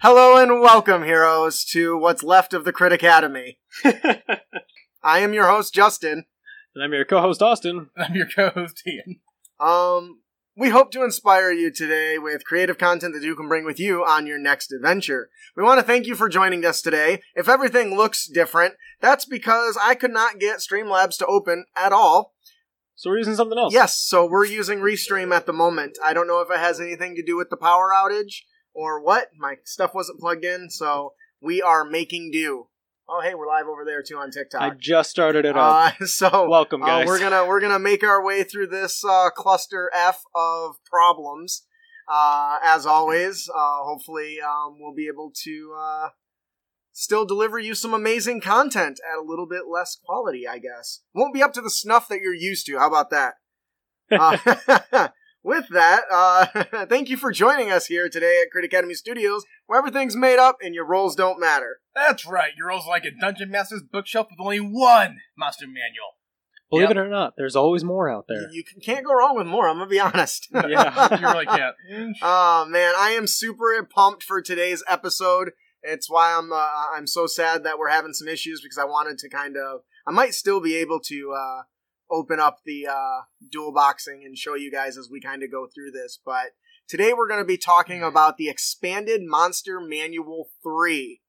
Hello and welcome, heroes, to what's left of the Crit Academy. I am your host, Justin. And I'm your co-host Austin. I'm your co-host Ian. Um, we hope to inspire you today with creative content that you can bring with you on your next adventure. We want to thank you for joining us today. If everything looks different, that's because I could not get Streamlabs to open at all. So we're using something else. Yes, so we're using Restream at the moment. I don't know if it has anything to do with the power outage or what. My stuff wasn't plugged in, so we are making do. Oh, hey, we're live over there too on TikTok. I just started it up. Uh, so Welcome, uh, guys. we're gonna we're gonna make our way through this uh, cluster F of problems. Uh, as always, uh, hopefully um, we'll be able to uh, still deliver you some amazing content at a little bit less quality. I guess won't be up to the snuff that you're used to. How about that? With that, uh, thank you for joining us here today at Crit Academy Studios, where everything's made up and your roles don't matter. That's right. You're like a Dungeon Master's bookshelf with only one monster manual. Believe Yep. it or not, there's always more out there. You, you can- can't go wrong with more. I'm gonna be honest. Yeah. you really can't. Oh man, I am super pumped for today's episode. It's why I'm uh, I'm so sad that we're having some issues because I wanted to kind of I might still be able to uh, open up the uh, dual boxing and show you guys as we kind of go through this. But today we're going to be talking about the expanded Monster Manual three.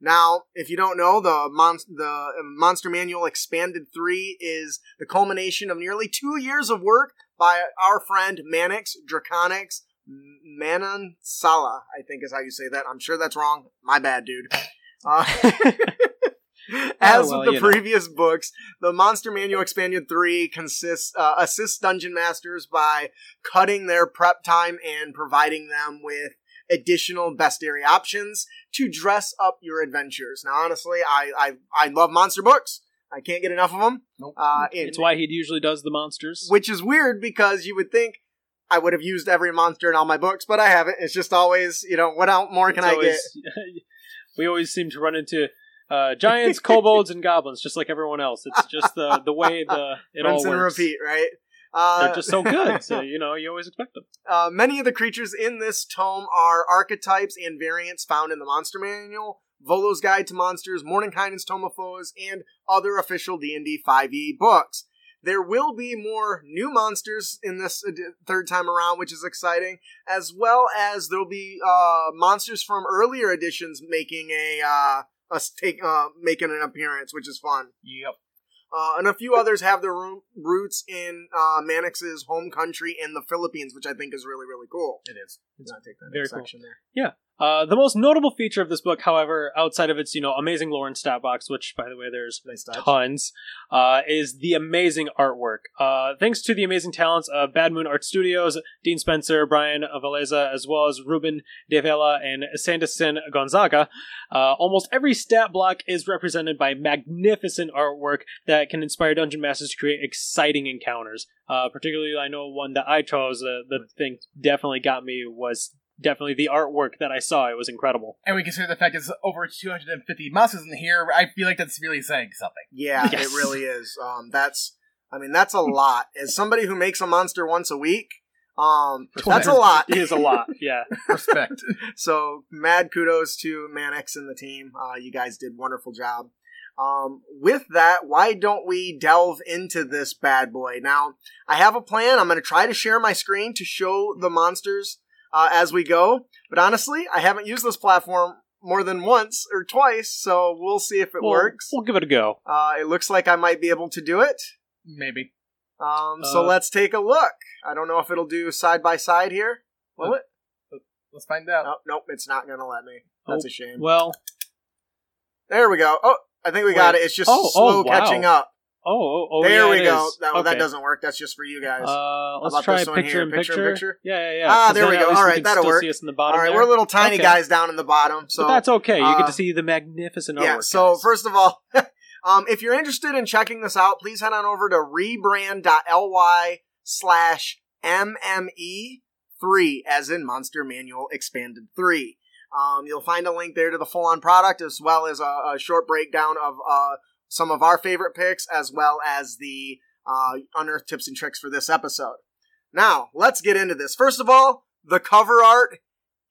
Now, if you don't know, the mon- the Monster Manual Expanded 3 is the culmination of nearly two years of work by our friend Mannix Dragonix Manon Sala, I think is how you say that. I'm sure that's wrong. My bad, dude. Uh, as Oh, well, with the you know. previous books, the Monster Manual Expanded 3 consists uh, assists dungeon masters by cutting their prep time and providing them with additional bestiary options to dress up your adventures. Now, honestly, I I, I love monster books. I can't get enough of them. Nope. Uh, and- it's why he usually does the monsters. which is weird because you would think I would have used every monster in all my books, but I haven't. It's just always, you know, what out more can It's I always- we always seem to run into uh, giants, kobolds, and goblins, just like everyone else. It's just the the way the it all Rinse and works. repeat, right? Uh, They're just so good, so you know you always expect them. uh, many of the creatures in this tome are archetypes and variants found in the Monster Manual, Volo's Guide to Monsters, Mordenkainen's Tome of Foes, and other official D&D 5e books. There will be more new monsters in this third time around, which is exciting, as well as there'll be uh, monsters from earlier editions making a uh, us take uh, making an appearance, which is fun. Yep. Uh, and a few others have their roo- roots in uh, Mannix's home country in the Philippines, which I think is really, really cool. It is. Let's not take that Very cool. section there. Uh, the most notable feature of this book, however, outside of its you know amazing lore and stat box, which by the way there's Nice tons, uh, is the amazing artwork. Uh, thanks to the amazing talents of Bad Moon Art Studios, Dean Spencer, Brian Valeza, as well as Ruben De Vela and Sanderson Gonzaga, uh, almost every stat block is represented by magnificent artwork that can inspire dungeon masters to create exciting encounters. Uh, particularly, I know one that I chose. Uh, the thing definitely got me was definitely the artwork that I saw. It was incredible. And we consider the fact it's over 250 monsters in here. I feel like that's really saying something. Yeah, Yes. it really is. Um, that's, I mean, that's a lot. As somebody who makes a monster once a week, um, that's a lot. It is a lot. Yeah. Respect. So mad kudos to Mannix and the team. Uh, you guys did wonderful job. Um, with that, why don't we delve into this bad boy? Now, I have a plan. I'm going to try to share my screen to show the monsters uh, as we go. But honestly, I haven't used this platform more than once or twice, so we'll see if it We'll- works. We'll give it a go. Uh, it looks like I might be able to do it. Maybe. Um, so Uh, let's take a look. I don't know if it'll do side by side here. Will it? Let's find out. Oh, nope, it's not going to let me. That's Oh, a shame. Well, There we go. Oh, I think we got it. It's just Oh, slow oh, wow. catching up. Oh, oh, oh there yeah, we go. That, that doesn't work. That's just for you guys. Uh, let's try this one picture here? in Picture picture. in picture? Yeah, yeah, yeah. Ah, there we go. All right, that'll work. See us in the bottom All right, there. we're little tiny Okay. guys down in the bottom. So but that's okay. You uh, get to see the magnificent yeah. So guys. first of all, um, if you're interested in checking this out, please head on over to rebrand.ly slash mme three, as in Monster Manual Expanded three. Um, you'll find a link there to the full-on product as well as a, a short breakdown of uh, some of our favorite picks, as well as the uh, unearthed tips and tricks for this episode. Now, let's get into this. First of all, the cover art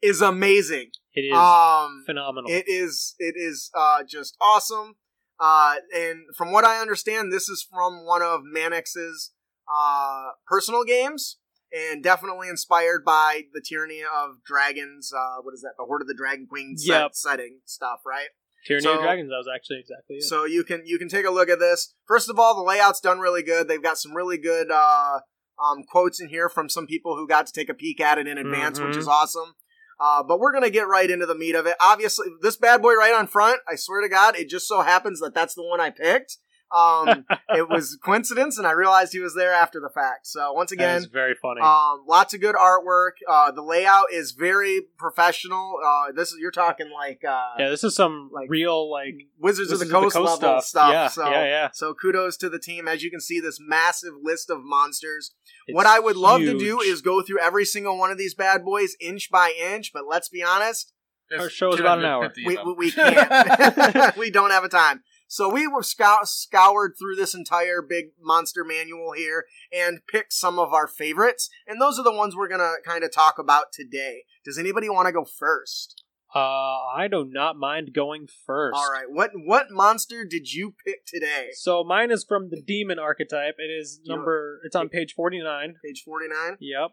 is amazing. It is Um, phenomenal. it is it is uh, just awesome. Uh, and from what I understand, this is from one of Mannix's uh, personal games, and definitely inspired by the Tyranny of Dragons. Uh, what is that? The Hoard of the Dragon Queen set- Yep. setting stuff, right? Tyranny so- of Dragons. That was actually exactly it. So you can you can take a look at this. First of all, the layout's done really good. They've got some really good uh, um, quotes in here from some people who got to take a peek at it in advance, which Mhm. is awesome. Uh, but we're gonna get right into the meat of it. Obviously, this bad boy right on front. I swear to God, it just so happens that that's the one I picked. Um, it was coincidence, and I realized he was there after the fact. So once again, is very funny. um, lots of good artwork. Uh, the layout is very professional. Uh, this is you're talking like uh, yeah, this is some like- real like Wizards of the Wizards Coast, level stuff. stuff. Yeah, so, yeah, yeah. so kudos to the team. As you can see, this massive list of monsters. It's what I would love to do is go through every single one of these bad boys inch by inch. But let's be honest, There's Our is about an hour. we, we, we can't. we don't have a time. So we were scour- scoured through this entire big monster manual here and picked some of our favorites, and those are the ones we're gonna kind of talk about today. Does anybody want to go first? Uh, I do not mind going first. All right. What what monster did you pick today? So mine is from the demon archetype. It is number. It's on page forty nine. Page forty nine. Yep.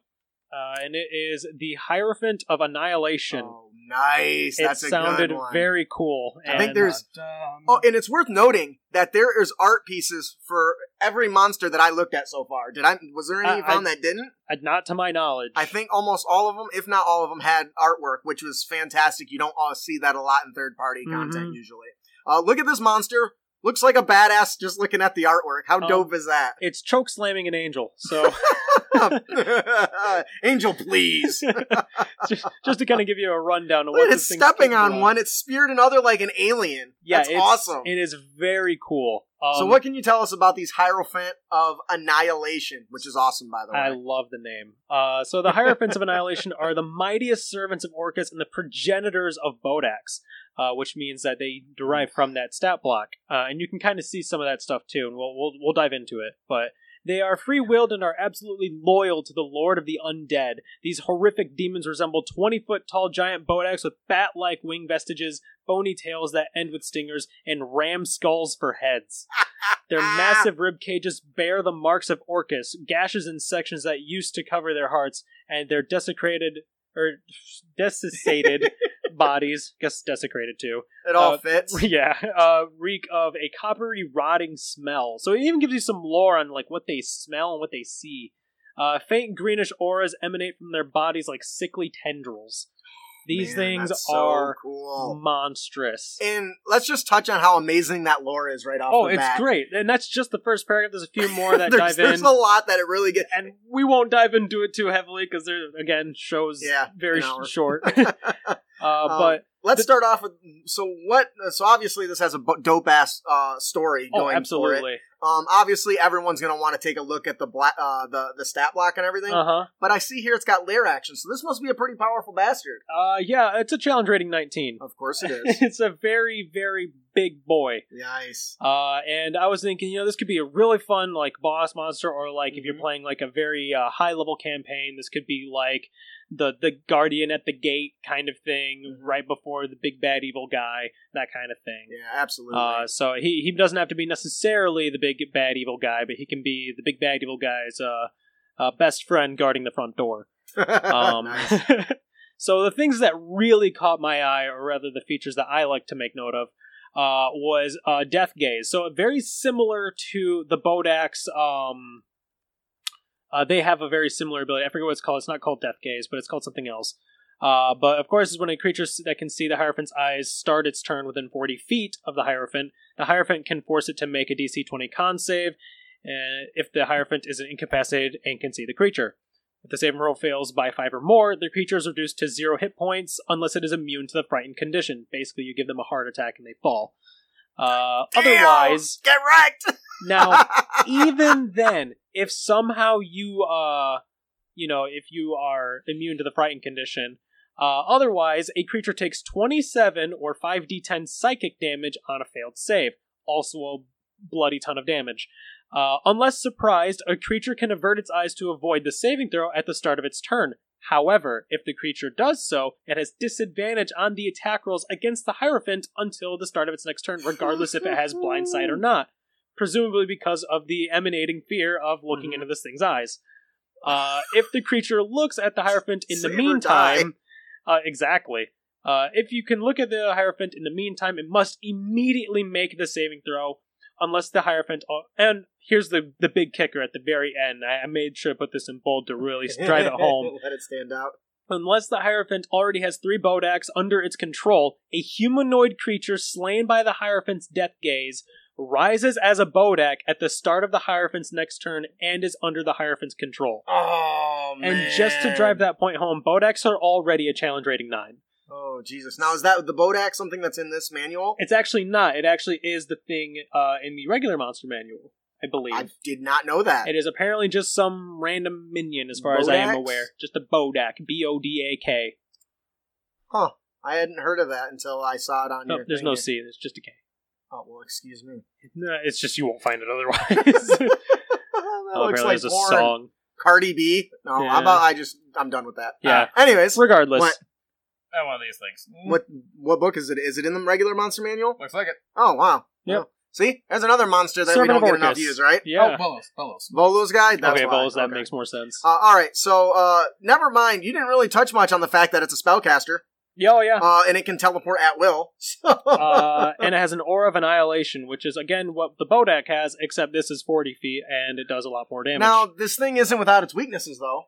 Uh, and it is the Hierophant of Annihilation. Oh, nice. it That's a sounded good one. very cool. I think there's- Um, Oh, and it's worth noting that there is art pieces for every monster that I looked at so far. Did I? Was there any I- you found I- that didn't? uh, not to my knowledge. I think almost all of them, if not all of them, had artwork, which was fantastic. You don't uh, see that a lot in third party content Mhm. usually. Uh, look at this monster. Looks like a badass just looking at the artwork. How Um, dope is that? it's choke slamming an angel. So Angel, please. just, just to kind of give you a rundown of what it's stepping on one. It's speared another like an alien. Yeah, That's it's, awesome. It is very cool. Um, so, what can you tell us about these Hierophant of Annihilation, which is awesome, by the way? I love the name. Uh, so the Hierophants of Annihilation are the mightiest servants of Orcus and the progenitors of Bodaks, uh, which means that they derive from that stat block. Uh, and you can kind of see some of that stuff too, and we'll, we'll, we'll dive into it. But they are free willed and are absolutely loyal to the Lord of the Undead. These horrific demons resemble 20 foot tall giant Bodaks with bat like wing vestiges, bony tails that end with stingers, and ram skulls for heads. Their massive rib cages bear the marks of Orcus, gashes and sections that used to cover their hearts, and their desecrated or desiccated bodies, guess desecrated too. it all uh, fits. Yeah, uh, reek of a coppery rotting smell. So it even gives you some lore on like what they smell and what they see. Uh, faint greenish auras emanate from their bodies like sickly tendrils. These Man, things so are cool. monstrous. And let's just touch on how amazing that lore is right off the bat. Oh, it's bat. great, and that's just the first paragraph. There's a few more that there's, dive there's a lot that it really gets. and we won't dive into it too heavily because there again shows Yeah, very sh- short. Uh, but Let's the- start off with so what? So obviously this has a dope ass uh, story oh, going for it. absolutely, Um, obviously everyone's gonna want to take a look at the black, uh, the the stat block and everything. uh huh. But I see here it's got lair action, so this must be a pretty powerful bastard. Uh, yeah, it's a challenge rating 19. Of course it is. it's a very very big boy. nice. Uh, and I was thinking, you know, this could be a really fun like boss monster, or like if you're Mhm. playing like a very uh, high level campaign, this could be like the the guardian at the gate kind of thing, Mhm. right before the big bad evil guy, that kind of thing. Yeah, absolutely. Uh, so he, he doesn't have to be necessarily the big bad evil guy, but he can be the big bad evil guy's uh, uh, best friend guarding the front door. Um, so the things that really caught my eye, or rather the features that I like to make note of, uh, was uh, Death Gaze. So very similar to the Bodaks. Um, uh, they have a very similar ability. I forget what it's called. It's not called Death Gaze, but it's called something else. Uh, but of course, is when a creature that can see the Hierophant's eyes start its turn within 40 feet of the Hierophant, the Hierophant can force it to make a DC 20 con save uh, if the Hierophant is incapacitated and can see the creature. If the saving roll fails by 5 or more, the creature is reduced to 0 hit points unless it is immune to the frightened condition. Basically, you give them a heart attack and they fall. Uh, Damn! otherwise, get wrecked. now even then, if somehow you, uh, you know, if you are immune to the frightened condition, uh, otherwise, a creature takes 27 or 5d10 psychic damage on a failed save. Also a bloody ton of damage. Uh, unless surprised, a creature can avert its eyes to avoid the saving throw at the start of its turn. However, if the creature does so, it has disadvantage on the attack rolls against the Hierophant until the start of its next turn, regardless if it has blind sight or not. Presumably because of the emanating fear of looking Mhm. into this thing's eyes. Uh, if the creature looks at the Hierophant in the meantime, uh, exactly. Uh, if you can look at the Hierophant in the meantime, it must immediately make the saving throw, unless the Hierophant. And here's the the big kicker at the very end. I, I made sure to put this in bold to really drive it home. Let it stand out. Unless the Hierophant already has three Bodaks under its control, a humanoid creature slain by the Hierophant's death gaze rises as a Bodak at the start of the Hierophant's next turn and is under the Hierophant's control. Oh man! And just to drive that point home, Bodaks are already a challenge rating 9. Oh Jesus! Now is that the Bodak something that's in this manual? It's actually not. It actually is the thing uh, in the regular monster manual, I believe. I did not know that. It is apparently just some random minion, as far as I am aware. Just a Bodak. B O D A K. Huh? I hadn't heard of that until I saw it on No, your. there's thing no here. C. There's just a K. Oh well, excuse me. No, it's just you won't find it otherwise. that oh, looks apparently like there's a song. Cardi B. No, Yeah. how about I just? I'm done with that. Yeah. Uh, anyways, Regardless, What? Oh, one of these things. What what book is it? Is it in the regular monster manual? Looks like it. Oh wow. Yep. Well, see, there's another monster that we don't get enough Orcus. use, right? yeah. Oh, Bolos. Bolos. Volo's guide. That's okay, why. Vols, that Okay. makes more sense. Uh, all right, so uh, never mind. You didn't really touch much on the fact that it's a spellcaster, yeah, oh, yeah. uh, and it can teleport at will. Uh, and it has an aura of annihilation, which is again what the Bodak has, except this is 40 feet and it does a lot more damage. now this thing isn't without its weaknesses, though.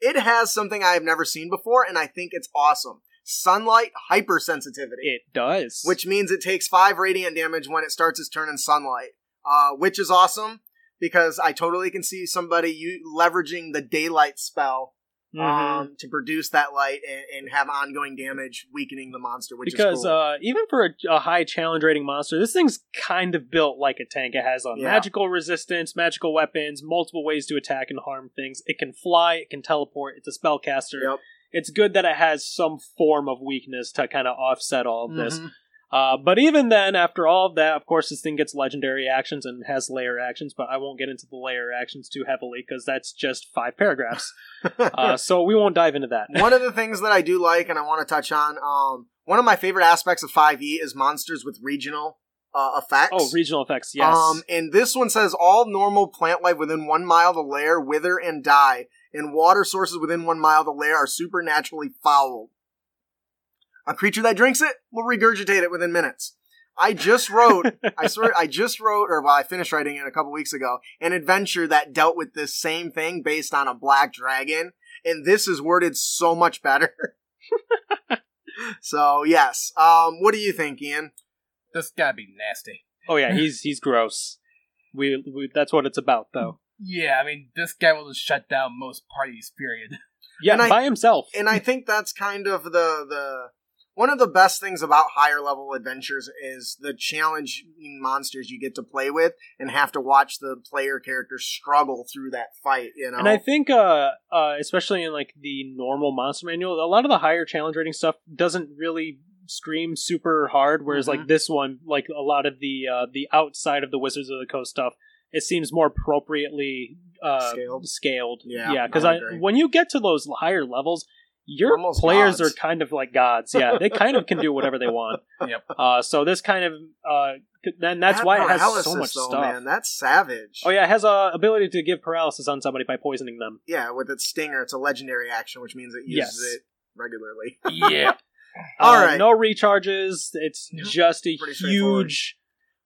It has something I have never seen before, and I think it's awesome. Sunlight hypersensitivity, it does. which means it takes five radiant damage when it starts its turn in sunlight, uh, which is awesome because I totally can see somebody you leveraging the daylight spell Mhm. um, to produce that light and, and have ongoing damage, weakening the monster, which because is cool. uh, even for a, a high challenge rating monster, this thing's kind of built like a tank. It has a Yeah. magical resistance, magical weapons, multiple ways to attack and harm things. It can fly, it can teleport. It's a spellcaster. Yep. It's good that it has some form of weakness to kind of offset all of this. Mhm. Uh, but even then, after all of that, of course, this thing gets legendary actions and has lair actions. But I won't get into the lair actions too heavily because that's just five paragraphs. uh, so we won't dive into that. one of the things that I do like and I want to touch on, um, one of my favorite aspects of 5e is monsters with regional uh, effects. Oh, regional effects, yes. Um, and this one says all normal plant life within one mile of the lair wither and die, and water sources within one mile of the lair are supernaturally fouled. A creature that drinks it will regurgitate it within minutes. I just wrote, I swear, I just wrote, or well, I finished writing it a couple weeks ago, an adventure that dealt with this same thing based on a black dragon, and this is worded so much better. so yes, um, what do you think, Ian? This gotta be nasty. oh yeah, he's he's gross. We, we that's what it's about though. Yeah, I mean, this guy will just shut down most parties, period. Yeah, And I- by himself. and I think that's kind of the the one of the best things about higher level adventures is the challenging monsters you get to play with and have to watch the player character struggle through that fight. You know, And I think, uh, uh, especially in like the normal monster manual, a lot of the higher challenge rating stuff doesn't really scream super hard. Whereas Mhm. like this one, like a lot of the uh, the outside of the Wizards of the Coast stuff, it seems more appropriately uh, Scaled. scaled. Yeah, yeah. Because I I, when you get to those higher levels. Your Almost players gods. are kind of like gods. Yeah, they kind of can do whatever they want. Yep. Uh, so this kind of, uh, then that's That why it has so much though, stuff. Man, that's savage. Oh yeah, it has a ability to give paralysis on somebody by poisoning them. yeah. With its stinger, it's a legendary action, which means it uses Yes. it regularly. Yeah. All Uh, right. No recharges. It's Nope. just a Pretty straightforward. huge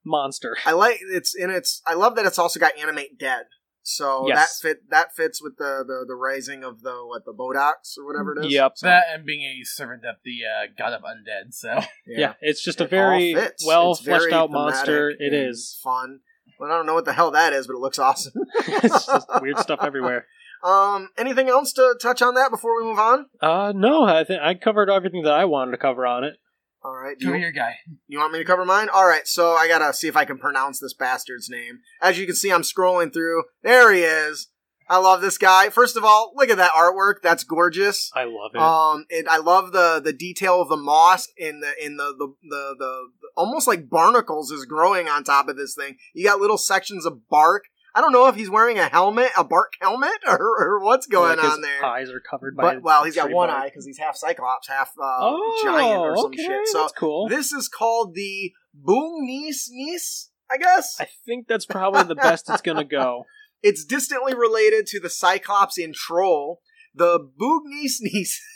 monster. I like it's in its. I love that it's also got animate dead. So Yes. that fit that fits with the, the the rising of the what the Bodaks or whatever it is. Yep. So, That and being a servant of the uh, god of undead, so. Yeah. it's just a very well It's very fleshed out monster. It is fun. Well, I don't know what the hell that is, but it looks awesome. it's just weird stuff everywhere. Um, anything else to touch on that before we move on? Uh, no, I think I covered everything that I wanted to cover on it. All right. Do Come you, here, guy. you want me to cover mine? All right. So I gotta see if I can pronounce this bastard's name. As you can see, I'm scrolling through. There he is. I love this guy. First of all, look at that artwork. That's gorgeous. I love it. Um, and I love the the detail of the moss in the in the the, the the the almost like barnacles is growing on top of this thing. You got little sections of bark. I don't know if he's wearing a helmet, a bark helmet, or, or what's going Like on there. Eyes are covered by. But well, he's got one bark. eye because he's half Cyclops, half uh, oh, giant or some okay, shit. So that's cool. this is called the Boom Niece Niece, I guess. I think that's probably the best it's gonna go. It's distantly related to the Cyclops in Troll. The Boognies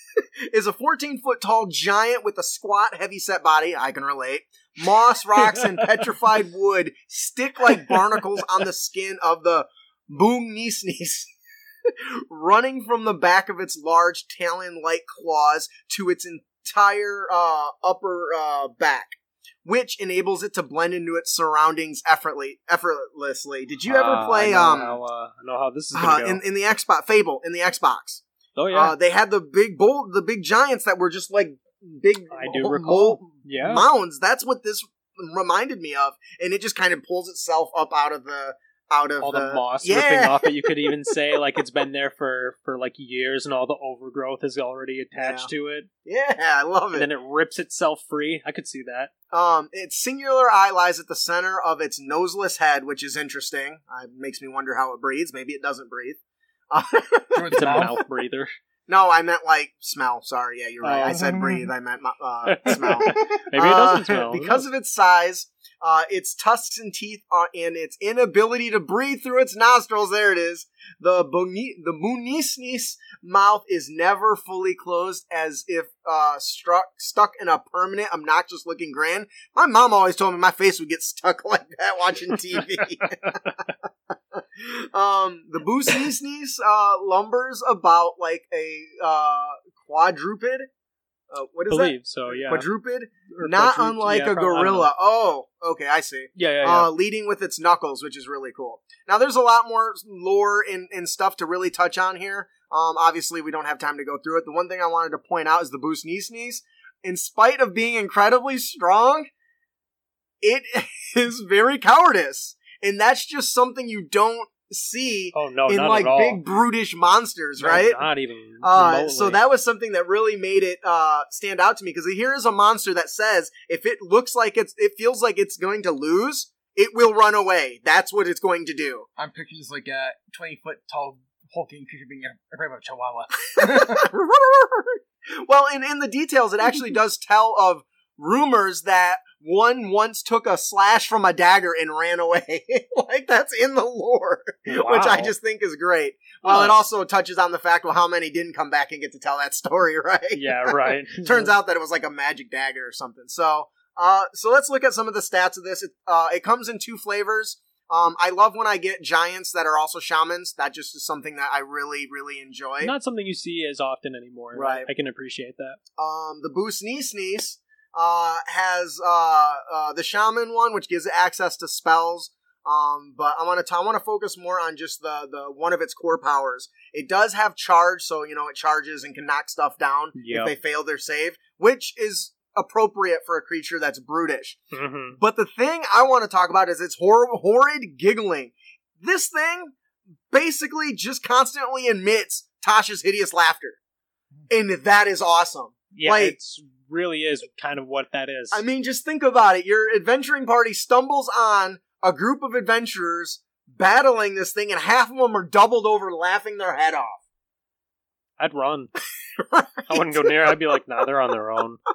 is a 14 foot tall giant with a squat, heavy set body. I can relate. Moss, rocks, and petrified wood stick like barnacles on the skin of the Boognies, running from the back of its large talon like claws to its entire uh, upper uh, back. Which enables it to blend into its surroundings effortlessly. Effortlessly. Did you ever Uh, play I know um How, uh, I know how this is gonna uh, in in the Xbox Fable in the Xbox. oh yeah, Uh, they had the big bold the big giants that were just like big I do recall. Yeah. mounds. That's what this reminded me of, and it just kind of pulls itself up out of the out of all the, the moss yeah. ripping off it. You could even say like it's been there for for like years, and all the overgrowth is already attached to it. Yeah, I love And it. then it rips itself free. I could see that. Um, its singular eye lies at the center of its noseless head, which is interesting. Uh, makes me wonder how it breathes. Maybe it doesn't breathe. Uh, its It's a mouth. mouth breather. No, I meant like smell. Sorry, yeah, you're right. Oh. I said breathe. I meant uh, smell. Maybe it doesn't Uh, smell. because of its size, uh, its tusks and teeth, are, and its inability to breathe through its nostrils. There it is. The boni- the Munisnis mouth is never fully closed, as if uh, struck stuck in a permanent, obnoxious looking grin. My mom always told me my face would get stuck like that watching TV. Um, the Busnisnis uh, lumbers about like a uh, quadruped. Uh, what is that? so. Yeah. Quadruped? Not unlike yeah, a probably- I don't know. gorilla. Oh, okay, I see. Yeah, yeah, yeah. Uh, leading with its knuckles, which is really cool. Now, there's a lot more lore and, and stuff to really touch on here. Um, obviously, we don't have time to go through it. The one thing I wanted to point out is the Boost Knee Sneeze. In spite of being incredibly strong, it is very cowardice. And that's just something you don't see oh no, in like big brutish monsters, No, right? Not even. Uh, so that was something that really made it uh, stand out to me because here is a monster that says if it looks like it's, it feels like it's going to lose, it will run away. That's what it's going to do. I'm picturing just like a 20 foot tall hulking creature being afraid of a chihuahua. well, in in the details, it actually does tell of rumors that one once took a slash from a dagger and ran away. like that's in the lore, which I just think is great. Well, it also touches on the fact well how many didn't come back and get to tell that story, right? yeah, right. Turns out that it was like a magic dagger or something. So, uh, so let's look at some of the stats of this. It, uh, it comes in two flavors. Um, I love when I get giants that are also shamans. That just is something that I really, really enjoy. not something you see as often anymore. Right. I can appreciate that. Um, the Boo Sneeze Sneeze uh, has uh, uh, the Shaman one, which gives it access to spells. Um, but I want to I want to focus more on just the the one of its core powers. It does have charge, so you know it charges and can knock stuff down Yep. if they fail their save, which is appropriate for a creature that's brutish. Mhm. But the thing I want to talk about is its hor- horrid giggling. This thing basically just constantly emits Tasha's hideous laughter, and that is awesome. Yeah, Like- it really is kind of what that is. I mean, just think about it. Your adventuring party stumbles on a group of adventurers battling this thing, and half of them are doubled over laughing their head off. I'd run. I wouldn't go near. I'd be like, nah, they're on their own.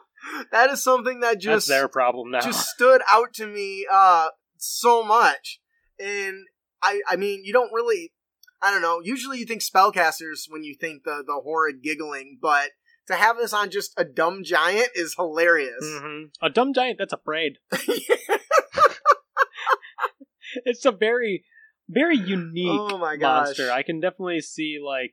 That is something that That's just their problem now. just stood out to me uh, so much. And I, I mean, you don't really, I don't know. Usually, you think spellcasters when you think the the horrid giggling, but to have this on just a dumb giant is hilarious. Mhm. A dumb giant that's afraid. it's a very, very unique oh my gosh! monster. I can definitely see like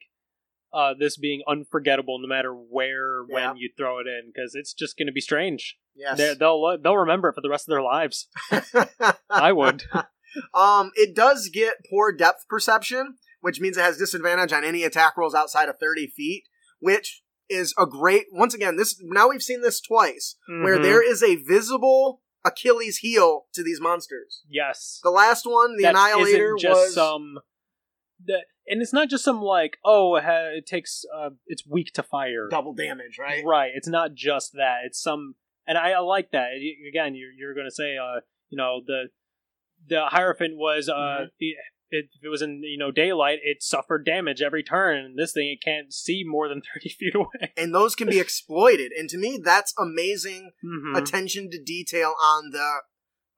uh, this being unforgettable no matter where Yeah. when you throw it in because it's just going to be strange. yes, They're- They'll they'll remember it for the rest of their lives. I would. Um, it does get poor depth perception, which means it has disadvantage on any attack rolls outside of 30 feet, which is a great, once again, this, now we've seen this twice, where Mhm. there is a visible Achilles heel to these monsters. yes, The last one, the That Annihilator, isn't just was, some. The, and it's not just some like oh it, takes uh, it's weak to fire double damage, right? Right. It's not just that. It's some, and I, I like that. Again, you're you're going to say, uh, you know, the the Hierophant was uh, Mhm. It, if it was in you know daylight, it suffered damage every turn. And this thing, it can't see more than thirty feet away. and those can be exploited. And to me, that's amazing Mhm. attention to detail on the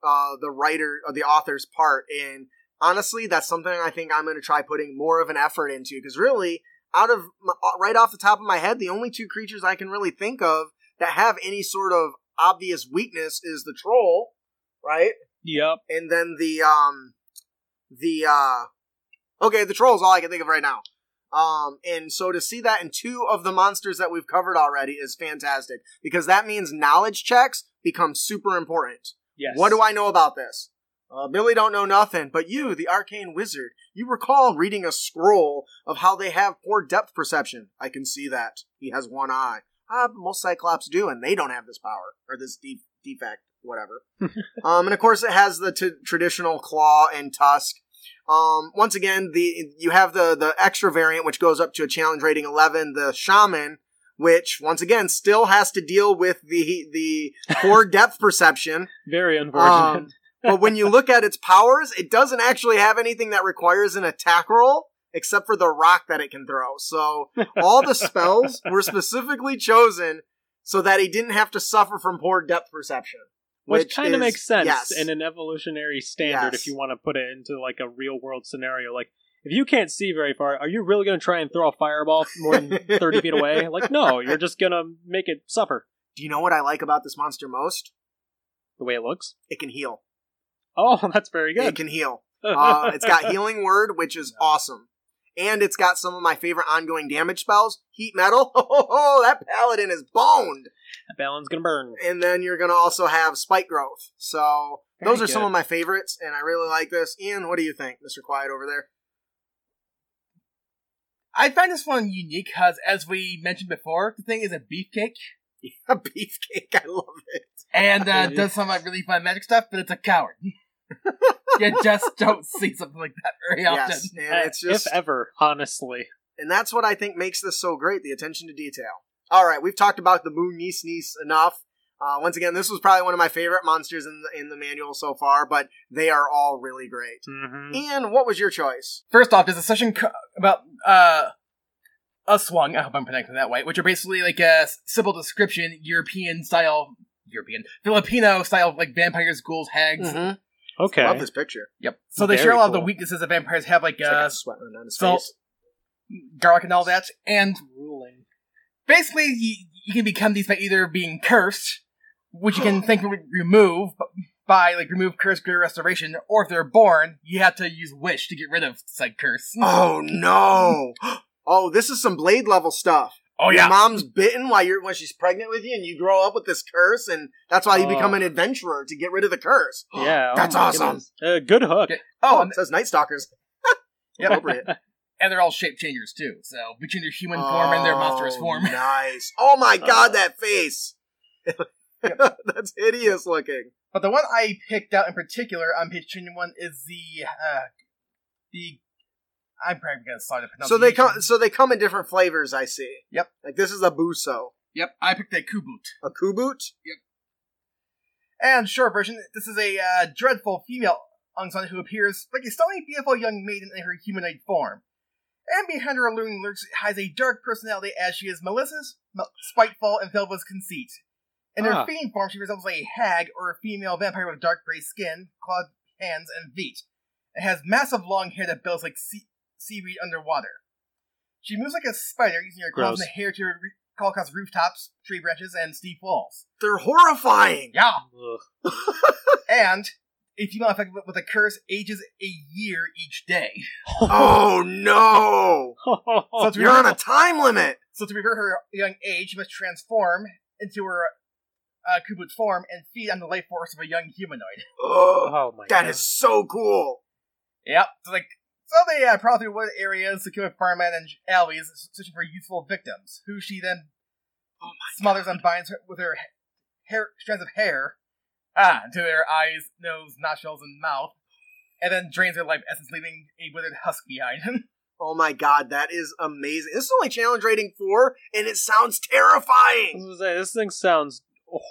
uh, the writer or the author's part. And honestly, that's something I think I'm going to try putting more of an effort into because really, out of my, uh, right off the top of my head, the only two creatures I can really think of that have any sort of obvious weakness is the troll, right? Yep. And then the um the uh okay, the troll is all I can think of right now. Um, and so to see that in two of the monsters that we've covered already is fantastic because that means knowledge checks become super important. Yes. What do I know about this? Uh, Billy don't know nothing, but you, the arcane wizard, you recall reading a scroll of how they have poor depth perception. I can see that. He has one eye. Ah, most Cyclops do, and they don't have this power or this de- defect, whatever. um, and of course, it has the t- traditional claw and tusk. Um, once again, the you have the the extra variant, which goes up to a challenge rating eleven. The shaman, which once again still has to deal with the the poor depth perception. Very unfortunate. Um, but when you look at its powers, it doesn't actually have anything that requires an attack roll except for the rock that it can throw. So all the spells were specifically chosen so that he didn't have to suffer from poor depth perception. Which, kind of makes sense yes. in an evolutionary standard Yes. if you want to put it into like a real world scenario like if you can't see very far are you really going to try and throw a fireball more than 30 feet away like no you're just going to make it suffer Do you know what I like about this monster most? the way it looks It can heal. oh that's very good. It can heal. Uh, it's got healing word, which is awesome. And it's got some of my favorite ongoing damage spells. Heat metal. Oh, that paladin is boned. that paladin's going to burn and then you're gonna also have spike growth. So those Very are some of my favorites, and I really like this. Ian, what do you think, Mister Quiet over there? I find this one unique because, as we mentioned before, the thing is a beefcake A beefcake, I love it. and uh, does some like really fun magic stuff, but it's a coward. you just don't see something like that very often. Yes, and Uh, it's just, if ever honestly and that's what I think makes this so great—the attention to detail. All right, we've talked about the Moon Niece Niece enough. Uh, once again, this was probably one of my favorite monsters in the, in the manual so far, but they are all really great. hmm Ian, what was your choice? First off, there's a session co- about uh, Aswang. I hope I'm pronouncing that right, which are basically like a simple description, European style, European, Filipino style, like vampires, ghouls, hags. Mm-hmm. Okay I Love this picture. Yep. So they Very share a lot of the cool. weaknesses that vampires have, like It's like uh, a sweat run down his salt, face. garlic, and all that. And ruling basically, you, you can become these by either being cursed, which you can thankfully remove by like remove curse, greater restoration, or if they're born, you have to use wish to get rid of said curse. Oh no! Oh, this is some blade level stuff. Oh Your yeah. mom's bitten while you're when she's pregnant with you, and you grow up with this curse, and that's why you Oh. become an adventurer to get rid of the curse. yeah oh That's my awesome. goodness. uh, good hook Yeah. Oh, Oh, it says Night Stalkers. Yep. Appropriate. and they're all shape changers too. So between their human form and their monstrous Oh, form. Nice. Oh my god, Uh. that face. That's hideous looking. But the one I picked out in particular on page twenty one is the uh the I'm probably gonna start the So they come. So they come in different flavors. I see. Yep. Like this is a buso, Yep, I picked a kubut. a kubut. Yep. And short version, this is a uh, dreadful female Ongsan who appears like a stunning, beautiful young maiden in her humanoid form. And behind her alluring lurks has a dark personality as she is malicious, spiteful, and filled with conceit. In Ah. her fiend form, she resembles a hag or a female vampire with dark gray skin, clawed hands, and feet. It has massive long hair that billows like sea- seaweed underwater. She moves like a spider, using her claws Gross. and hair to re- call across rooftops, tree branches, and steep walls. They're horrifying. Yeah! Ugh. And a female affected with- with a curse ages a year each day. Oh no! So to You're on a time limit. so to revert her young age, she must transform into her uh, Kubut form and feed on the life force of a young humanoid. Oh, oh my that god is so cool. Yep. So like, so they uh, prowl through wood areas, secure farmland and alley's, searching for youthful victims, who she then Oh smothers and binds her with her hair strands of hair ah to their eyes, nose, nostrils, and mouth, and then drains their life essence, leaving a withered husk behind. Oh my god, that is amazing. This is only challenge rating four, and it sounds I terrifying. was say, this thing sounds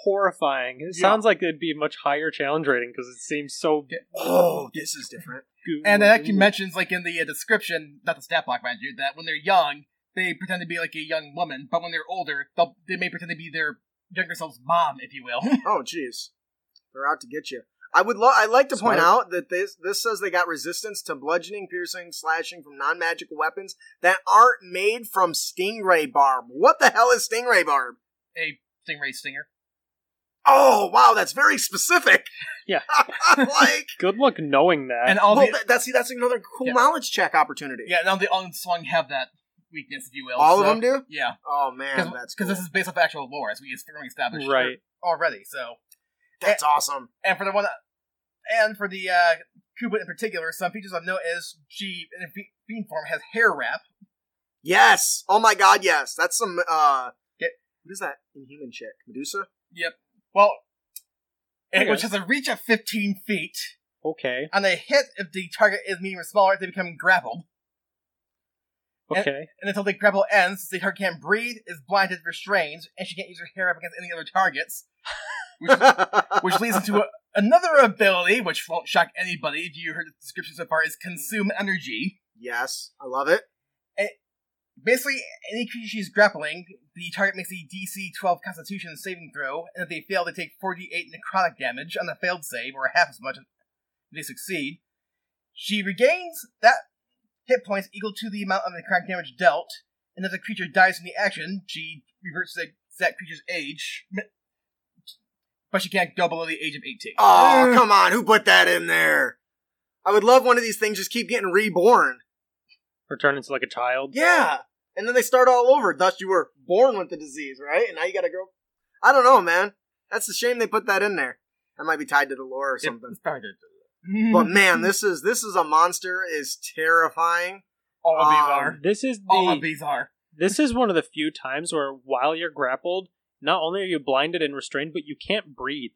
horrifying. It Yeah. sounds like it'd be a much higher challenge rating because it seems so. Oh, this is different. And it actually mentions, like in the uh, description, not the stat block, mind you, that when they're young, they pretend to be like a young woman, but when they're older, they may pretend to be their younger self's mom, if you will. Oh, jeez, they're out to get you. I would. Lo- I'd like to point out that this this says they got resistance to bludgeoning, piercing, slashing from non magical weapons that aren't made from stingray barb. What the hell is stingray barb? a stingray stinger. Oh, wow, that's very specific. Yeah. like, Good luck knowing that. And all well, the that, that's see, that's another cool Yeah. knowledge check opportunity. yeah, now the Aswang have that weakness, if you will. All so- of them do. Yeah, Oh man, that's because cool. this is based off actual lore, as we has firmly established right. already. So, that's awesome. and for the one, and for the uh, Kuba in particular, some features of note is she in fe- fiend form has hair wrap. Yes. Oh my god, yes. That's some. uh Yeah. What is that inhuman chick? Medusa. Yep. Well, and Okay. which has a reach of 15 feet. Okay. On a hit, if the target is medium or smaller, they become grappled. Okay. And until the grapple ends, the target can't breathe, is blinded, restrained, and she can't use her hair up against any other targets. Which, which leads into a, another ability, which won't shock anybody if you heard the description so far, is consume energy. yes, I love it. Basically, any creature she's grappling, the target makes a DC 12 Constitution saving throw, and if they fail, they take 48 necrotic damage on the failed save, or half as much if they succeed. She regains that hit points equal to the amount of necrotic damage dealt, and if the creature dies in the action, she reverts to that creature's age, but she can't go below the age of 18. Oh, come on. Who put that in there? I would love one of these things just keep getting reborn. Or turn into like a child. Yeah. And then they start all over. Thus, you were born with the disease, right? And now you gotta go. I don't know, man. That's a shame they put that in there. That might be tied to the lore or something. It started. But man, this is this is a monster is terrifying. all of these um, are. This is All of the these are. this is one of the few times where while you're grappled, not only are you blinded and restrained, but you can't breathe.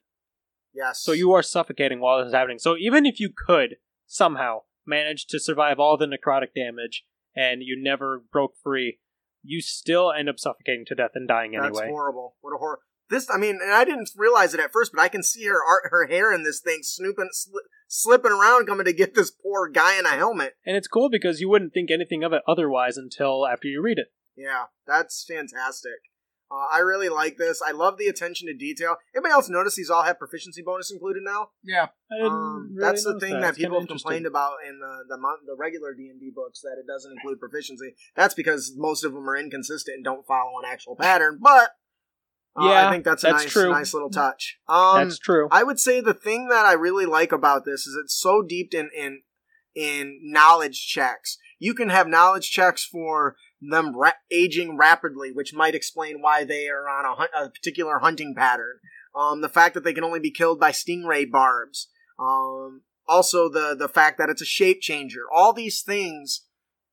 Yes. So you are suffocating while this is happening. So even if you could somehow manage to survive all the necrotic damage and you never broke free, you still end up suffocating to death and dying That's anyway. horrible. What a horror. This, I mean, and I didn't realize it at first, but I can see her art, her hair in this thing snooping, sli- slipping around, coming to get this poor guy in a helmet. And it's cool because you wouldn't think anything of it otherwise until after you read it. Yeah, that's fantastic. Uh, I really like this. I love the attention to detail. Anybody else notice these all have proficiency bonus included now? Yeah. Um, really that's the thing that, It's kinda people have complained about in the the, the regular D and D books that it doesn't include proficiency. That's because most of them are inconsistent and don't follow an actual pattern. But uh, Yeah, I think that's a that's nice, true. nice little touch. Um, That's true. I would say the thing that I really like about this is it's so deep in in in knowledge checks. You can have knowledge checks for them ra- aging rapidly, which might explain why they are on a, hun- a particular hunting pattern. Um, the fact that they can only be killed by stingray barbs. Um, also the the fact that it's a shape changer. All these things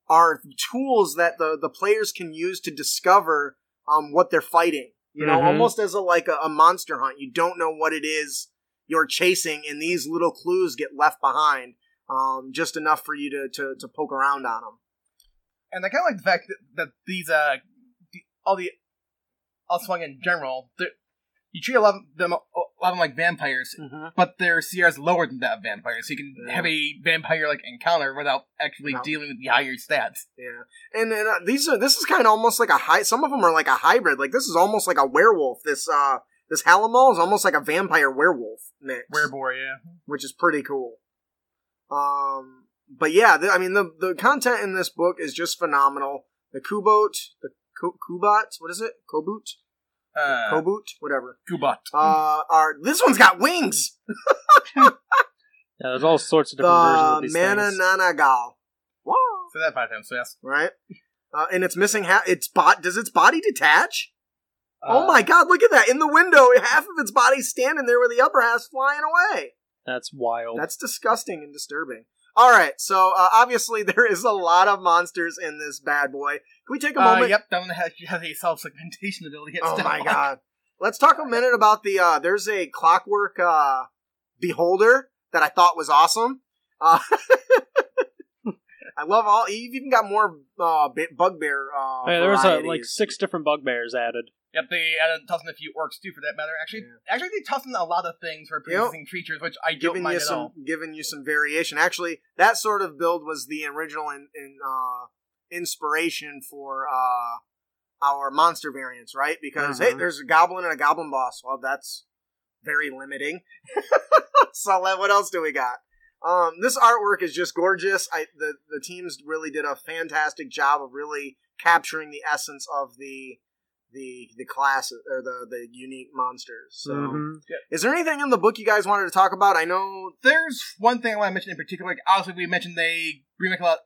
are tools that the the players can use to discover um what they're fighting. You know, Mhm. almost as a like a, a monster hunt. You don't know what it is you're chasing, and these little clues get left behind. Um, just enough for you to, to, to poke around on them. And I kind of like the fact that, that these, uh, all the, all the Aswang in general, you treat a lot of them, a lot of them like vampires, Mm-hmm. but their CR is lower than that of vampires, so you can Yeah. have a vampire-like encounter without actually No. dealing with the higher stats. Yeah, and, and uh, these are this is kind of almost like a high. Some of them are like a hybrid. Like this is almost like a werewolf. This uh this Halamal is almost like a vampire werewolf mix, Werebore, yeah. which is pretty cool. Um, but yeah, the, I mean the the content in this book is just phenomenal. The Kubot, the Ku- Kubat, what is it? Kobut, Uh, Kobut, whatever. Kubot. Uh, are this one's got wings. Yeah, there's all sorts of different versions of The these Mana things. Nanagal. Wow. So that five times fast. Right. Uh, and it's missing half. Its bot. Does its body detach? oh Uh, my god! Look at that in the window. Half of its body's standing there with the upper half's flying away. That's wild. That's disgusting and disturbing. All right. So uh, obviously there is a lot of monsters in this bad boy. Can we take a Uh, moment? yep, that one has, has a self-segmentation ability. Oh It's my down. god. Let's talk a minute about the uh there's a clockwork uh beholder that I thought was awesome. Uh I love all. You've even got more uh, bugbear. Uh, Yeah, there was uh, like six different bugbears added. Yep, they added in a few orcs too, for that matter. Actually, Yeah. actually, they in a lot of things for producing creatures, which I don't giving mind you at some all. giving you some variation. Actually, that sort of build was the original in, in uh, inspiration for uh, our monster variants, right? Because hey, Mhm. there's a goblin and a goblin boss. Well, that's very limiting. so what else do we got? Um, this artwork is just gorgeous. I the the teams really did a fantastic job of really capturing the essence of the the the class or the the unique monsters. So. Mhm. Is there anything in the book you guys wanted to talk about? I know. There's one thing I want to mention in particular. Like, obviously, we mentioned they remake a lot.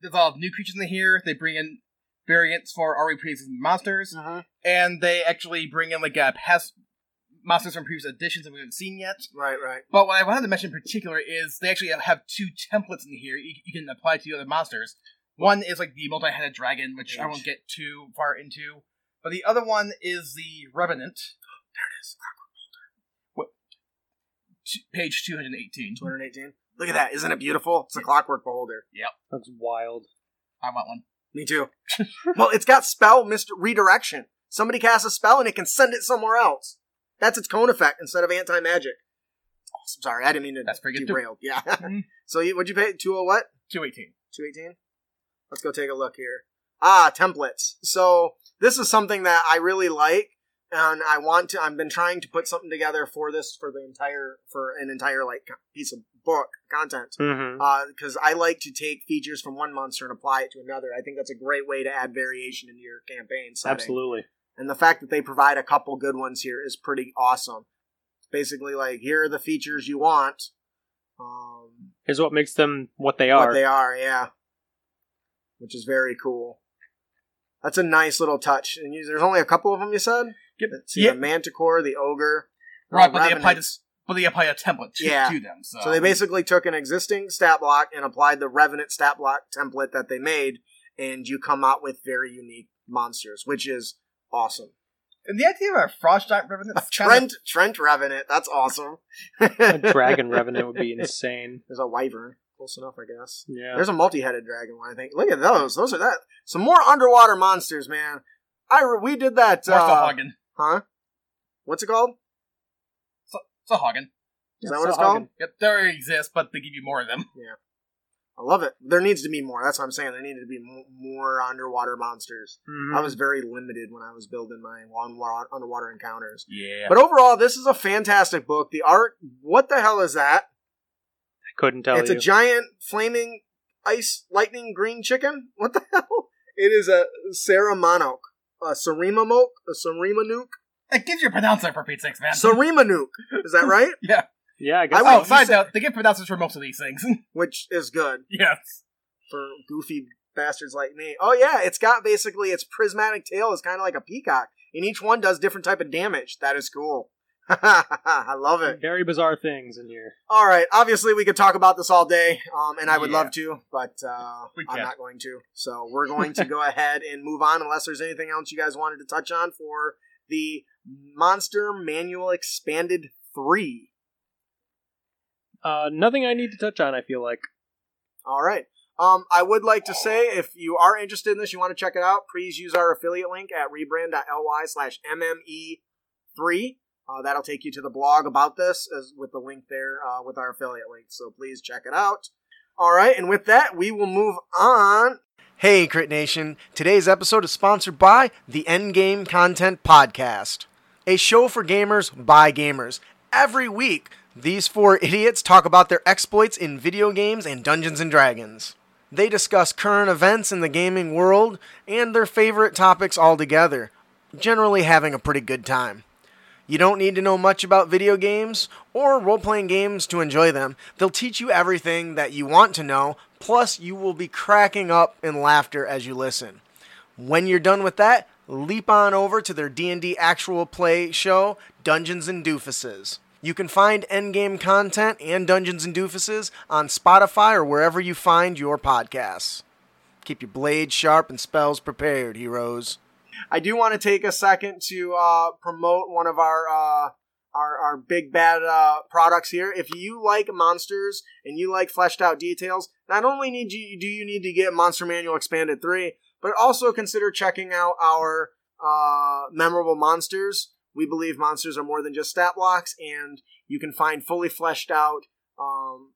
There's a lot of new creatures in here. They bring in variants for already pre-existing monsters, and they actually bring in like uh, past monsters from previous editions that we haven't seen yet. Right, right. But what I wanted to mention in particular is they actually have two templates in here you, you can apply to the other monsters. One is like the multi-headed dragon, which I H. won't get too far into, but the other one is the revenant. There it is. t- Page two hundred eighteen. 218. Look at that. Isn't it beautiful? It's a clockwork beholder. That's wild. I want one. Me too. well, it's got spell mist redirection. Somebody casts a spell and it can send it somewhere else. That's its cone effect instead of anti magic. Awesome. Sorry, I didn't mean to That's pretty good, too. derail. Yeah. Mhm. so you, what'd you pay? 20 what? Two eighteen. 218? Let's go take a look here. Ah, templates. So this is something that I really like, and I want to. I've been trying to put something together for this for the entire for an entire like piece of book content Mm-hmm. because I like to take features from one monster and apply it to another. I think that's a great way to add variation into your campaign setting. Absolutely. And the fact that they provide a couple good ones here is pretty awesome. It's basically like here are the features you want. Um, Is what makes them what they are. what they are, yeah. Which is very cool. That's a nice little touch. And you, there's only a couple of them, you said? Yep. See Yep. the Manticore, the Ogre. Right, but they applied Revenant. this. But they apply a template to, Yeah. to them. So, So they basically took an existing stat block and applied the Revenant stat block template that they made, and you come out with very unique monsters, which is awesome. and the idea of a frost giant revenant. is kinda- Treant Treant Revenant, that's awesome. A dragon revenant would be insane. There's a wyvern, close enough, I guess. Yeah. There's a multi-headed dragon one, I think. Look at those. Those are that. Some more underwater monsters, man. I re- we did that. Uh, huh? What's it called? Sahuagin. Is that what it's called? Yep, they already exist, but they give you more of them. Yeah. I love it. There needs to be more. That's what I'm saying. There needed to be more underwater monsters. Mhm. I was very limited when I was building my underwater encounters. Yeah. But overall, this is a fantastic book. The art, what the hell is that? I couldn't tell you. it's you. a giant flaming ice lightning green chicken. What the hell? It is a Saramanok, a Sarima Moke, a Sarima Nuke, it gives you a pronouncer for Pete's sakes, man. Sarima Nuke. Is that right? yeah. yeah, I guess. I so. would- Oh, you side said- note, they give pronouncers for most of these things. Which is good yes. for goofy bastards like me. Oh yeah, it's got basically its prismatic tail is kind of like a peacock, and each one does different type of damage. That is cool. I love it. Very bizarre things in here. All right. Obviously, we could talk about this all day, um, and I would Yeah. love to, but uh, I'm can't. not going to. So we're going to go ahead and move on, unless there's anything else you guys wanted to touch on for the Monster Manual Expanded Three. Uh, nothing I need to touch on. I feel like. All right. Um, I would like to say if you are interested in this, you want to check it out, please use our affiliate link at rebrand.ly slash MME3. Uh, that'll take you to the blog about this as with the link there uh, with our affiliate link. So please check it out. All right, and with that, we will move on. Hey, Crit Nation. Today's episode is sponsored by the Endgame Content Podcast, a show for gamers by gamers. Every week, these four idiots talk about their exploits in video games and Dungeons and Dragons. They discuss current events in the gaming world and their favorite topics altogether, generally having a pretty good time. You don't need to know much about video games or role playing games to enjoy them. They'll teach you everything that you want to know, plus, you will be cracking up in laughter as you listen. When you're done with that, leap on over to their D&D actual play show, Dungeons and Doofuses. You can find endgame content and Dungeons and Doofuses on Spotify or wherever you find your podcasts. Keep your blades sharp and spells prepared, heroes. I do want to take a second to uh, promote one of our uh, our, our big bad uh, products here. If you like monsters and you like fleshed out details, not only need you do you need to get Monster Manual Expanded three, but also consider checking out our uh, memorable monsters. We believe monsters are more than just stat blocks, and you can find fully fleshed out um,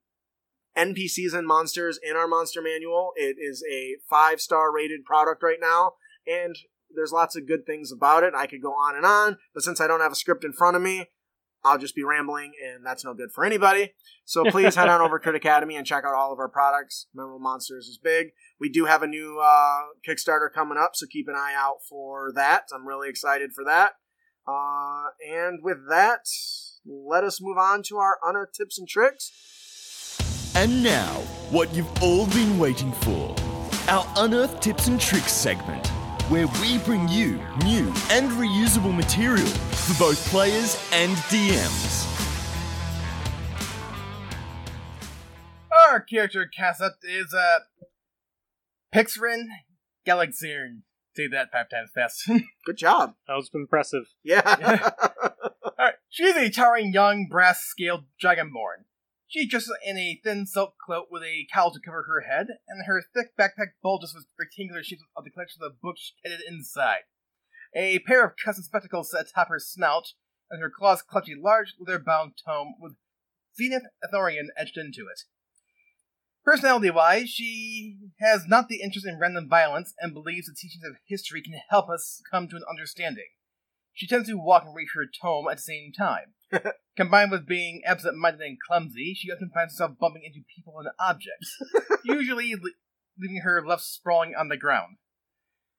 NPCs and monsters in our monster manual. It is a five star rated product right now, and there's lots of good things about it. I could go on and on, but since I don't have a script in front of me, I'll just be rambling, and that's no good for anybody. So please head on over to Crit Academy and check out all of our products. Memorable Monsters is big. We do have a new uh, Kickstarter coming up, so keep an eye out for that. I'm really excited for that. Uh, and with that, let us move on to our Unearthed tips and tricks. And now, what you've all been waiting for our Unearthed Tips and Tricks segment, where we bring you new and reusable material for both players and DMs. Our character concept is uh, Pixarin Galaxian. Say that five times fast. Good job. That was impressive. Yeah. Alright, she's a towering young brass scaled dragonborn. She dresses in a thin silk cloak with a cowl to cover her head, and her thick backpack bulges with rectangular shapes of the collection of books hidden inside. A pair of custom spectacles sit atop her snout, and her claws clutch a large leather bound tome with Zenith Athenaeum etched into it. Personality wise, she has not the interest in random violence and believes the teachings of history can help us come to an understanding. She tends to walk and read her tome at the same time. Combined with being absent minded and clumsy, she often finds herself bumping into people and objects, usually le- leaving her left sprawling on the ground.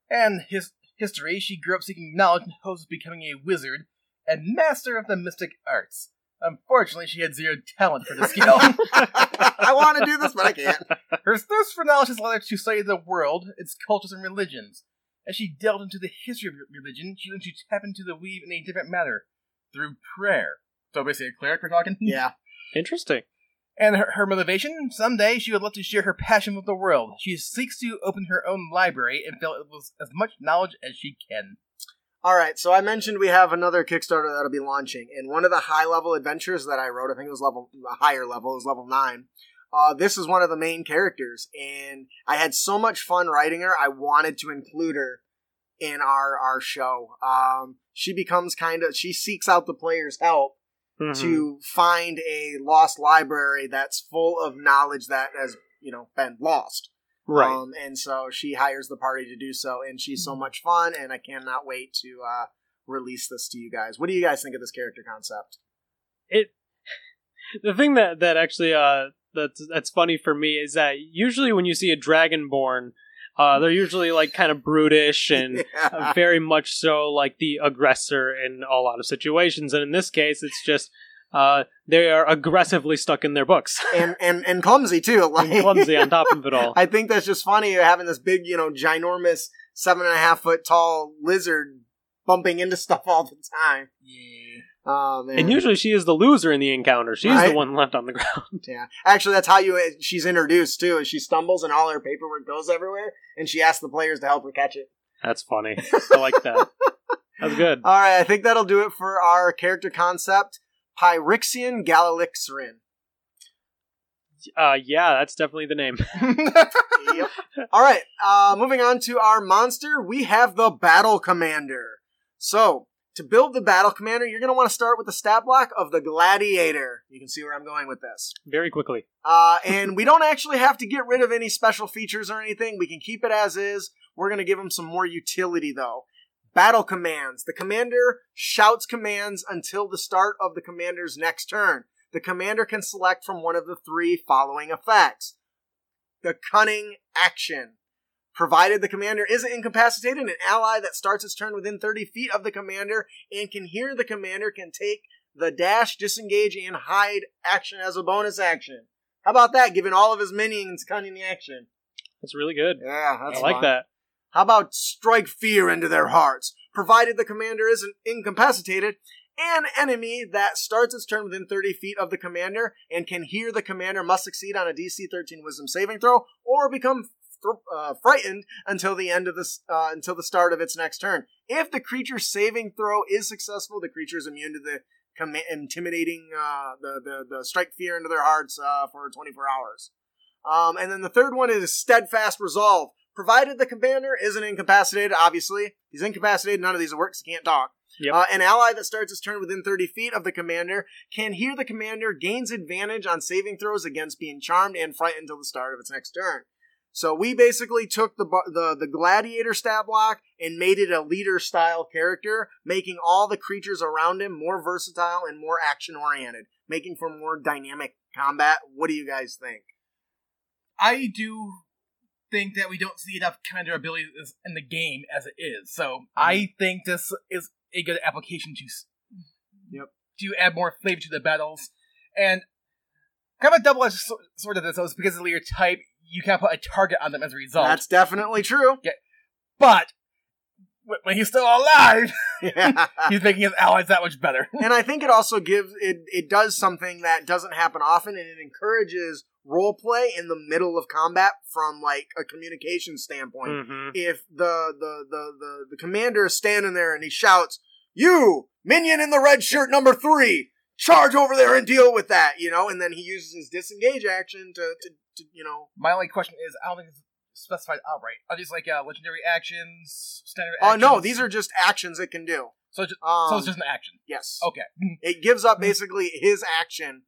And his history, she grew up seeking knowledge and hopes of becoming a wizard and master of the mystic arts. Unfortunately, she had zero talent for the skill. I want to do this, but I can't. Her thirst for knowledge has led her to study the world, its cultures and religions. As she delved into the history of religion, she learned to tap into the weave in a different manner through prayer. So basically, a cleric we're talking. Yeah. Interesting. And her, her motivation? Someday she would love to share her passion with the world. She seeks to open her own library and fill it with as much knowledge as she can. All right, so I mentioned we have another Kickstarter that'll be launching, and one of the high level adventures that I wrote, I think it was level a higher level, it was level nine. Uh, this is one of the main characters, and I had so much fun writing her. I wanted to include her in our our show. Um, she becomes kind of she seeks out the players' help Mhm. to find a lost library that's full of knowledge that has you know been lost. right. Um, and so she hires the party to do so, and she's so much fun, and I cannot wait to uh, release this to you guys. What do you guys think of this character concept? it the thing that that actually uh that's that's funny for me is that usually when you see a dragonborn uh they're usually like kind of brutish and uh, very much so like the aggressor in a lot of situations and in this case it's just uh they are aggressively stuck in their books and and and clumsy too. Like and clumsy on top of it all I think that's just funny having this big, you know, ginormous seven and a half foot tall lizard bumping into stuff all the time. Yeah. Oh and usually she is the loser in the encounter she's Right. the one left on the ground Yeah, actually, that's how you she's introduced too. Is she stumbles and all her paperwork goes everywhere, and she asks the players to help her catch it. that's funny i like that that's good All right, I think that'll do it for our character concept. Pyrixian Galilixerin. uh yeah that's definitely the name yep. All right, uh, moving on to our monster, we have the Battle Commander. So, to build the Battle Commander, you're going to want to start with the stat block of the Gladiator. You can see where I'm going with this. very quickly Uh, and we don't actually have to get rid of any special features or anything. We can keep it as is. We're going to give him some more utility, though. Battle commands. The commander shouts commands until the start of the commander's next turn. The commander can select from one of the three following effects. The cunning action. Provided the commander isn't incapacitated, an ally that starts its turn within 30 feet of the commander and can hear the commander can take the dash, disengage, and hide action as a bonus action. How about that? Giving all of his minions cunning the action. that's really good Yeah, that's i like fun. that How about strike fear into their hearts? Provided the commander isn't incapacitated, an enemy that starts its turn within 30 feet of the commander and can hear the commander must succeed on a DC 13 Wisdom saving throw or become uh, frightened until the end of this uh, until the start of its next turn. If the creature's saving throw is successful, the creature is immune to the com- intimidating uh, the, the the strike fear into their hearts uh, for 24 hours. Um, and then the third one is steadfast resolve. Provided the commander isn't incapacitated, obviously he's incapacitated. None of these works. He can't talk. Yep. Uh, an ally that starts his turn within 30 feet of the commander can hear the commander gains advantage on saving throws against being charmed and frightened until the start of its next turn. So we basically took the the the gladiator stat block and made it a leader style character, making all the creatures around him more versatile and more action oriented, making for more dynamic combat. What do you guys think? I do think that we don't see enough commander abilities in the game as it is. So I think this is a good application to Yep. to add more flavor to the battles and kind of a double edged sword of this because of your type. You can't put a target on them as a result. That's definitely true. but when he's still alive, Yeah. he's making his allies that much better. and I think it also gives it it does something that doesn't happen often, and it encourages role play in the middle of combat from like a communication standpoint. Mhm. If the the, the the the commander is standing there and he shouts, "You minion in the red shirt number three, charge over there and deal with that," you know, and then he uses his disengage action to to, to you know. My only question is, I don't think it's specified outright. Are these like uh, legendary actions, standard? Oh actions? no, these are just actions it can do. so. Just, Um, so it's just an action. yes. Okay. It gives up basically his action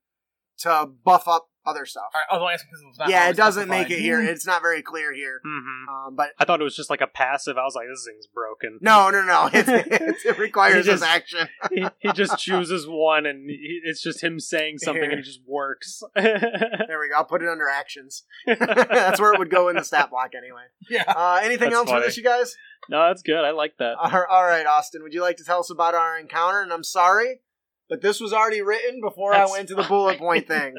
to buff up other stuff. All right. I was only asking because it was not. yeah, it doesn't make it here. It's not very clear here. Mhm. Um, but I thought it was just like a passive. I was like, this thing's broken. no, no, no. It, it, it requires He his just- action. he, he just chooses one, and he, it's just him saying something, Here. and it just works. There we go. I'll put it under actions. That's where it would go in the stat block anyway. Yeah. Uh, anything That's else for funny. this, you guys? no, that's good. I like that. All all right, Austin. Would you like to tell us about our encounter? And I'm sorry, but this was already written before That's I went to the bullet point thing.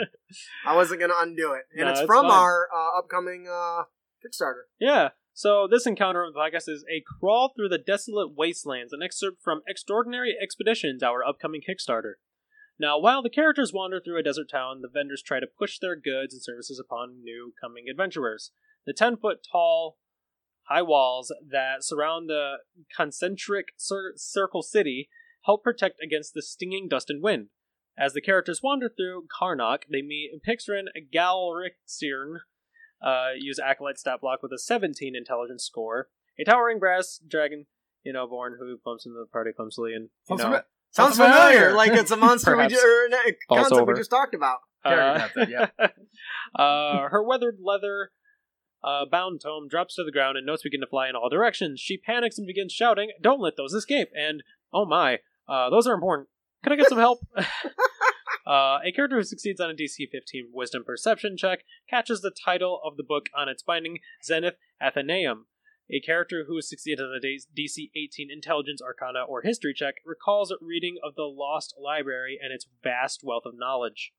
I wasn't going to undo it, and No, it's it's from fine. our uh, upcoming uh, Kickstarter. Yeah. So this encounter, I guess, is a crawl through the desolate wastelands, an excerpt from Extraordinary Expeditions, our upcoming Kickstarter. Now, while the characters wander through a desert town, the vendors try to push their goods and services upon new coming adventurers. The ten foot tall, high walls that surround the concentric cir- circle city help protect against the stinging dust and wind. As the characters wander through Karnak, they meet Pixrin Galrixiern, uh, use Acolyte stat block with a 17 intelligence score, a towering brass dragon, you know, born who bumps into the party clumsily and, you Sounds know, familiar. Sounds Sounds familiar, familiar. like it's a monster we Perhaps. ju- or a concept over. we just talked about. Uh, method, yeah. uh, her weathered leather uh, bound tome drops to the ground and notes begin to fly in all directions. She panics and begins shouting, Don't let those escape! And, oh my, uh, those are important. Can I get some help? uh, a character who succeeds on a DC 15 Wisdom Perception check catches the title of the book on its binding, Zenith Athenaeum. A character who succeeds on a DC 18 Intelligence Arcana or History check recalls reading of the Lost Library and its vast wealth of knowledge.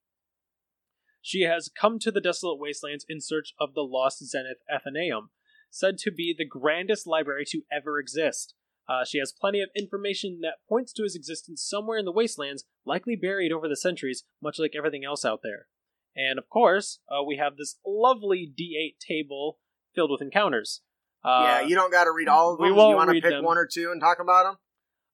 She has come to the desolate wastelands in search of the lost Zenith Athenaeum, said to be the grandest library to ever exist. Uh, she has plenty of information that points to his existence somewhere in the wastelands, likely buried over the centuries, much like everything else out there. And of course, uh, we have this lovely D8 table filled with encounters. Uh, yeah, you don't got to read all of them. we you won't you want to pick them. one or two and talk about them?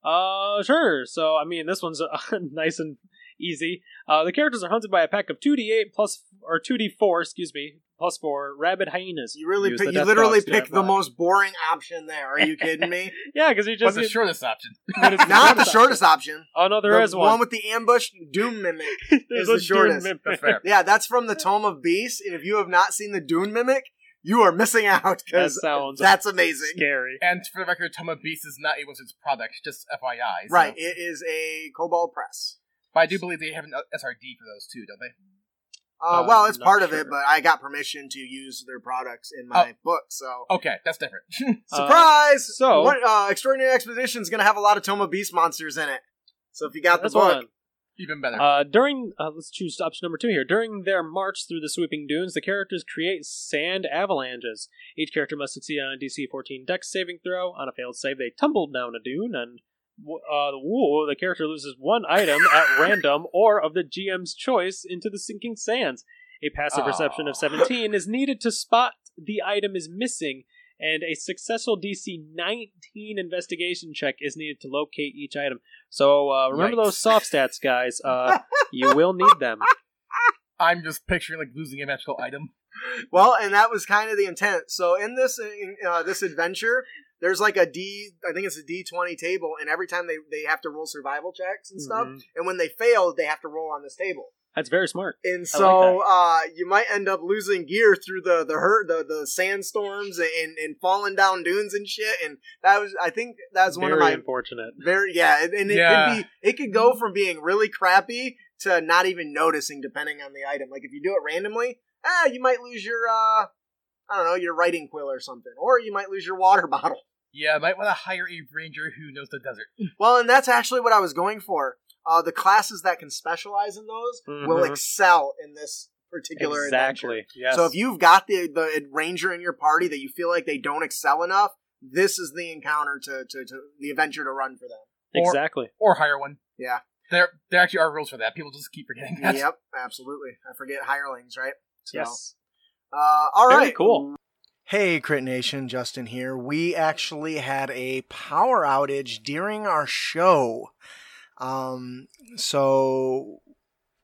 Uh, sure. So, I mean, this one's uh, nice and easy. Uh, the characters are hunted by a pack of 2d8 plus, or 2d4, excuse me, plus 4 rabid hyenas. You really, pick, you literally dogs pick the most boring option there. Are you kidding me? Yeah, because you What's just. the shortest option? but it's the Not the shortest shortest option. Oh, no, there the is one. with the ambush doom mimic. There's the a Dune shortest. mimic. That's. Yeah, that's from the Tome of Beasts. And if you have not seen the Dune mimic, you are missing out That because sounds that's amazing. scary. And for the record, Tome of Beasts is not a Wizards product, just FYI. so- Right, it is a Kobold Press. But I do believe they have an SRD for those too, don't they? Uh, Uh, well, it's not part of sure. it, but I got permission to use their products in my book, so. Okay, that's different. Surprise! so- what, uh, Extraordinary Expedition is going to have a lot of Tome of Beasts monsters in it. So if you got the book, one. Even better. Uh, during uh, let's choose option number two here. During their march through the sweeping dunes, the characters create sand avalanches. Each character must succeed on a DC 14 Dex saving throw. On a failed save, they tumble down a dune, and uh, woo, the character loses one item at random or of the GM's choice into the sinking sands. A passive perception of 17 is needed to spot the item is missing and a successful DC 19 investigation check is needed to locate each item. So uh, remember Yikes. those soft stats, guys. Uh, you will need them. I'm just picturing like losing a magical item. Well, and that was kind of the intent. So in this in, uh, this adventure, there's like a D, I think it's a D twenty table, and every time they they have to roll survival checks and stuff, Mhm. and when they fail, they have to roll on this table. That's very smart. And I so uh, you might end up losing gear through the the hurt the the sandstorms and and falling down dunes and shit. And that was I think that's one very of my unfortunate. very yeah, and and it Yeah. could be it could go from being really crappy to not even noticing depending on the item. Like if you do it randomly, ah, you might lose your uh I don't know, your writing quill or something. Or you might lose your water bottle. Yeah, I might want to hire a ranger who knows the desert. Well, and that's actually what I was going for. Uh the classes that can specialize in those will Mhm. excel in this particular adventure. Exactly. Yes. So if you've got the the ranger in your party that you feel like they don't excel enough, this is the encounter to, to, to the adventure to run for them. or- exactly. Or hire one. Yeah. There, there actually are rules for that. People just keep forgetting that. Yep, absolutely. I forget hirelings, right? So, Yes. Uh, all right. Very cool. Hey, Crit Nation, Justin here. We actually had a power outage during our show. Um, so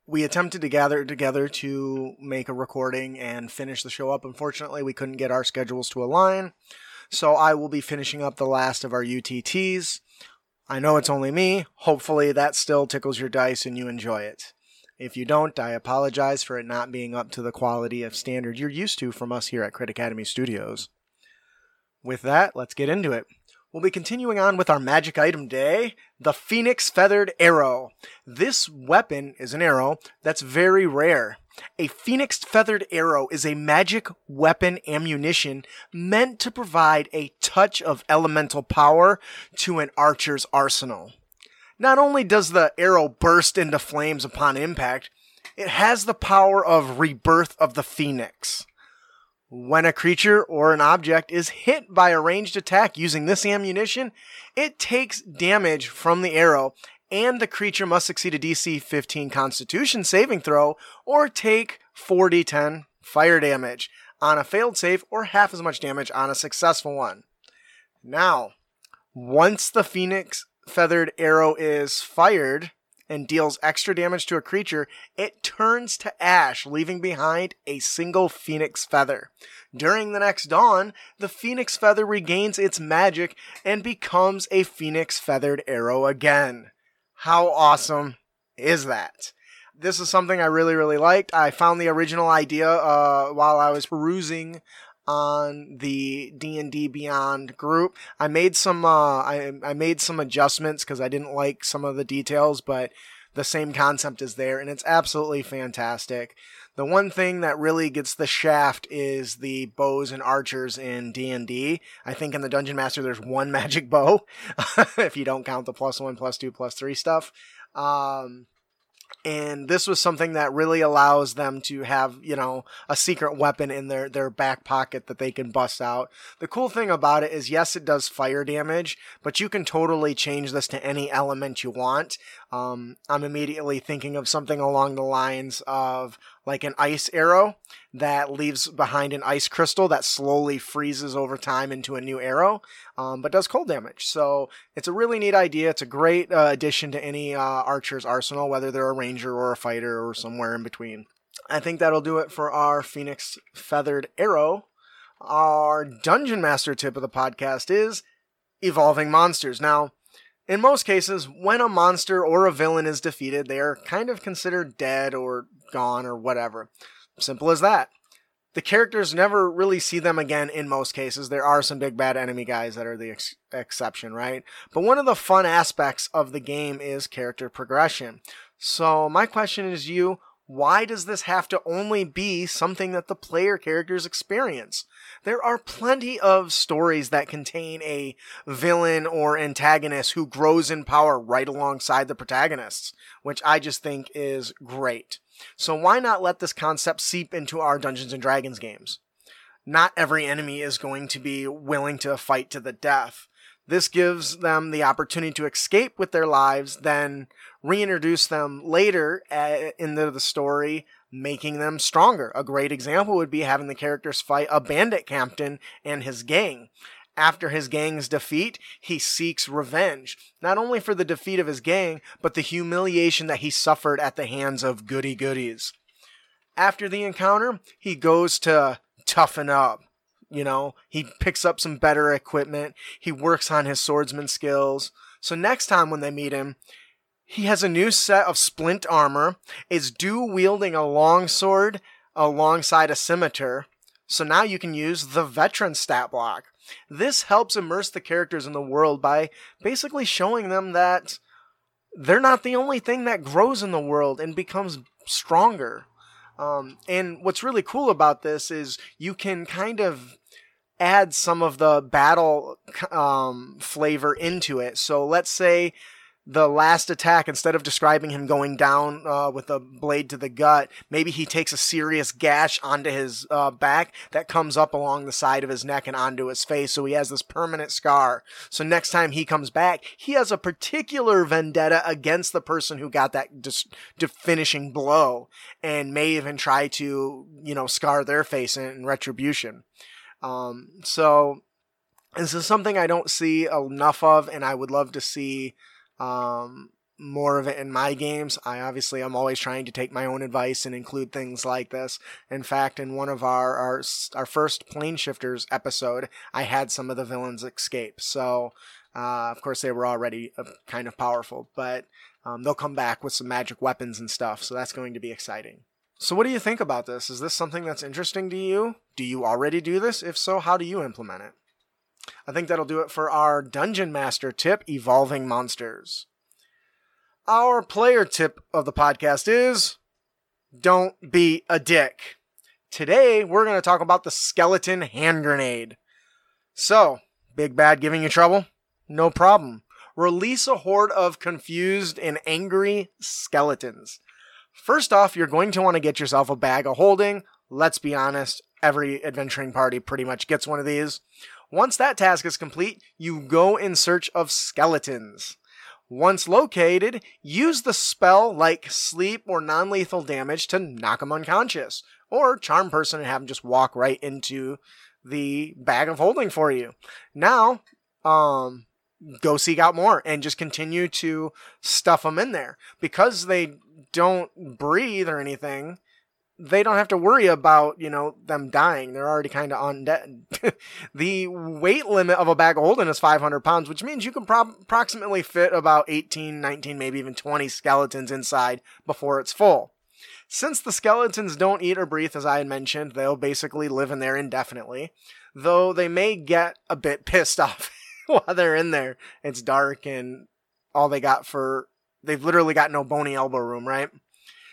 we attempted to gather together to make a recording and finish the show up. Unfortunately, we couldn't get our schedules to align. So I will be finishing up the last of our UTTs. I know it's only me. Hopefully that still tickles your dice and you enjoy it. If you don't, I apologize for it not being up to the quality of standard you're used to from us here at Crit Academy Studios. With that, let's get into it. We'll be continuing on with our magic item day, the Phoenix Feathered Arrow. This weapon is an arrow that's very rare. A Phoenix Feathered Arrow is a magic weapon ammunition meant to provide a touch of elemental power to an archer's arsenal. Not only does the arrow burst into flames upon impact, it has the power of rebirth of the phoenix. When a creature or an object is hit by a ranged attack using this ammunition, it takes damage from the arrow, and the creature must succeed a DC 15 Constitution saving throw or take 4d10 fire damage on a failed save or half as much damage on a successful one. Now, once the phoenix feathered arrow is fired and deals extra damage to a creature, it turns to ash, leaving behind a single phoenix feather. During the next dawn, the phoenix feather regains its magic and becomes a phoenix feathered arrow again. How awesome is that? This is something I really, really liked. I found the original idea uh, while I was perusing on the D&D Beyond group. I made some uh, I, I made some adjustments because I didn't like some of the details, but the same concept is there, and it's absolutely fantastic. The one thing that really gets the shaft is the bows and archers in D&D. I think in the Dungeon Master there's one magic bow, if you don't count the plus one, plus two, plus three stuff. Um, and this was something that really allows them to have you know a secret weapon in their their back pocket that they can bust out. The cool thing about it is yes it does fire damage but you can totally change this to any element you want. Um, i'm immediately thinking of something along the lines of like an ice arrow that leaves behind an ice crystal that slowly freezes over time into a new arrow um, but does cold damage. So it's a really neat idea. It's a great uh, addition to any uh, archer's arsenal whether they're a ranger or a fighter or somewhere in between. I think that'll do it for our phoenix feathered arrow. Our dungeon master tip of the podcast is evolving monsters. Now in most cases, when a monster or a villain is defeated, they are kind of considered dead or gone or whatever. Simple as that. The characters never really see them again in most cases. There are some big bad enemy guys that are the ex- exception, right? But one of the fun aspects of the game is character progression. So, my question is you, why does this have to only be something that the player characters experience? There are plenty of stories that contain a villain or antagonist who grows in power right alongside the protagonists, which I just think is great. So why not let this concept seep into our Dungeons and Dragons games? Not every enemy is going to be willing to fight to the death. This gives them the opportunity to escape with their lives, then reintroduce them later uh, into the story, making them stronger. A great example would be having the characters fight a bandit captain and his gang. After his gang's defeat, he seeks revenge, not only for the defeat of his gang, but the humiliation that he suffered at the hands of goody goodies. After the encounter, he goes to toughen up. You know, he picks up some better equipment, he works on his swordsman skills. So next time when they meet him, he has a new set of splint armor, is dual wielding a long sword alongside a scimitar. So now you can use the veteran stat block. This helps immerse the characters in the world by basically showing them that they're not the only thing that grows in the world and becomes stronger. Um, and what's really cool about this is you can kind of add some of the battle um, flavor into it. So let's say the last attack, instead of describing him going down uh, with a blade to the gut, maybe he takes a serious gash onto his uh, back that comes up along the side of his neck and onto his face. So he has this permanent scar. So next time he comes back, he has a particular vendetta against the person who got that dis- finishing blow and may even try to, you know, scar their face in, in retribution. Um, so this is something I don't see enough of, and I would love to see um, more of it in my games. I obviously I'm always trying to take my own advice and include things like this. In fact, in one of our our our first plane shifters episode, I had some of the villains escape. So, uh, of course, they were already uh, kind of powerful, but um, they'll come back with some magic weapons and stuff. So that's going to be exciting. So, what do you think about this? Is this something that's interesting to you? Do you already do this? If so, how do you implement it? I think that'll do it for our Dungeon Master tip Evolving Monsters. Our player tip of the podcast is don't be a dick. Today, we're going to talk about the skeleton hand grenade. So, Big Bad giving you trouble? No problem. Release a horde of confused and angry skeletons. First off, you're going to want to get yourself a bag of holding. Let's be honest, every adventuring party pretty much gets one of these. Once that task is complete, you go in search of skeletons. Once located, use the spell like sleep or non lethal damage to knock them unconscious, or charm person and have them just walk right into the bag of holding for you. Now, um, go seek out more and just continue to stuff them in there. Because they don't breathe or anything they don't have to worry about you know them dying. They're already kind of undead the weight limit of a bag of holding is 500 pounds which means you can pro- approximately fit about 18 19 maybe even 20 skeletons inside before it's full. Since the skeletons don't eat or breathe as i had mentioned they'll basically live in there indefinitely though they may get a bit pissed off while they're in there. It's dark and all they got for they've literally got no bony elbow room right?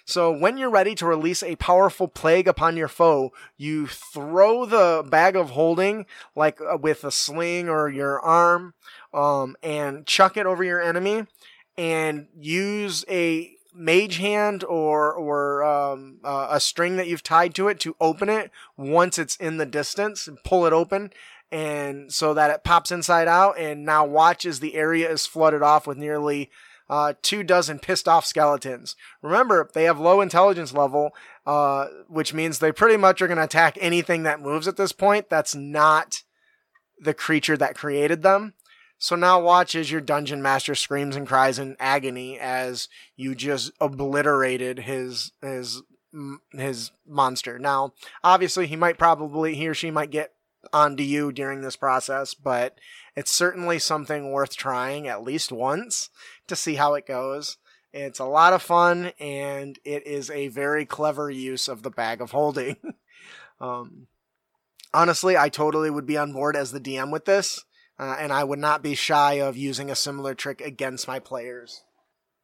So when you're ready to release a powerful plague upon your foe, you throw the bag of holding like uh, with a sling or your arm, um, and chuck it over your enemy, and use a mage hand or or um, uh, a string that you've tied to it to open it once it's in the distance and pull it open and so that it pops inside out and now watch as the area is flooded off with nearly uh, two dozen pissed off skeletons. Remember, they have low intelligence level, uh, which means they pretty much are going to attack anything that moves at this point. That's not the creature that created them. So now watch as your dungeon master screams and cries in agony as you just obliterated his his his monster. Now, obviously, he might probably he or she might get onto you during this process, but it's certainly something worth trying at least once to see how it goes. It's a lot of fun and it is a very clever use of the bag of holding. um, honestly, I totally would be on board as the DM with this, uh, and I would not be shy of using a similar trick against my players.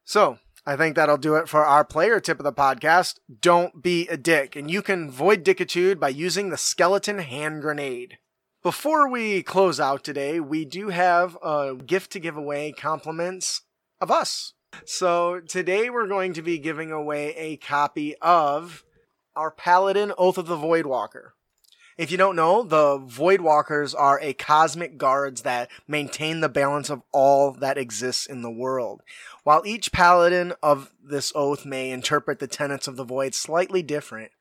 So, I think that'll do it for our player tip of the podcast. Don't be a dick, and you can void dickitude by using the skeleton hand grenade. Before we close out today, we do have a gift to give away compliments of us. So today we're going to be giving away a copy of our Paladin Oath of the Voidwalker. If you don't know, the Voidwalkers are a cosmic guards that maintain the balance of all that exists in the world. While each paladin of this oath may interpret the tenets of the void slightly different,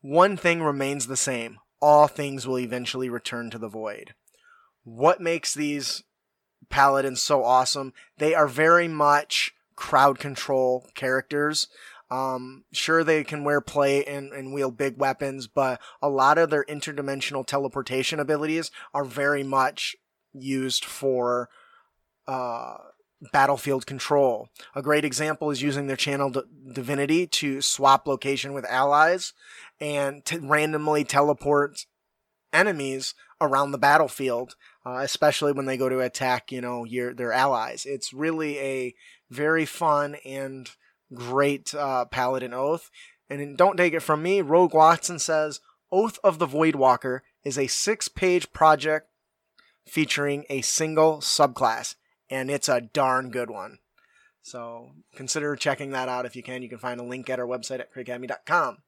one thing remains the same. All things will eventually return to the void. What makes these paladins so awesome? They are very much crowd control characters. Um, sure, they can wear plate and, and wield big weapons, but a lot of their interdimensional teleportation abilities are very much used for uh, battlefield control. A great example is using their channel d- divinity to swap location with allies and to randomly teleport enemies around the battlefield, uh, especially when they go to attack, you know, your their allies. It's really a very fun and great uh, Paladin Oath. And don't take it from me, Rogue Watson says Oath of the Voidwalker is a six page project featuring a single subclass, and it's a darn good one. So consider checking that out if you can. You can find a link at our website at critacademy.com.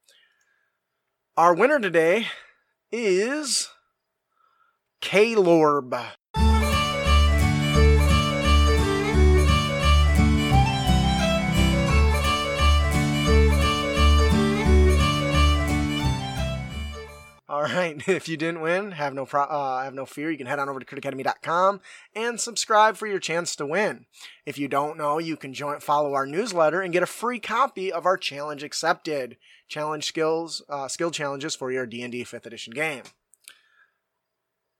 Our winner today is K-Lorb. All right. If you didn't win, have no pro- uh, have no fear. You can head on over to critacademy.com and subscribe for your chance to win. If you don't know, you can join follow our newsletter and get a free copy of our challenge accepted challenge skills uh, skill challenges for your D&D 5th edition game.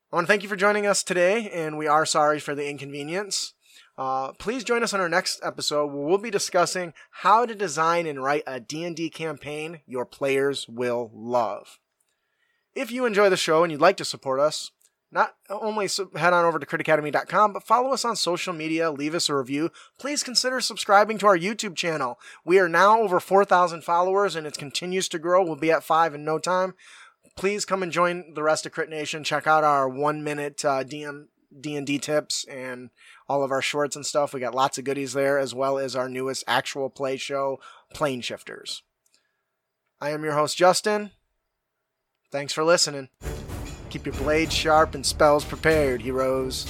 I want to thank you for joining us today, and we are sorry for the inconvenience. Uh, please join us on our next episode where we'll be discussing how to design and write a D&D campaign your players will love. If you enjoy the show and you'd like to support us, not only head on over to critacademy.com, but follow us on social media, leave us a review. Please consider subscribing to our YouTube channel. We are now over 4,000 followers and it continues to grow. We'll be at five in no time. Please come and join the rest of Crit Nation. Check out our one minute uh, DM, D&D tips and all of our shorts and stuff. We got lots of goodies there, as well as our newest actual play show, Plane Shifters. I am your host, Justin. Thanks for listening. Keep your blades sharp and spells prepared, heroes.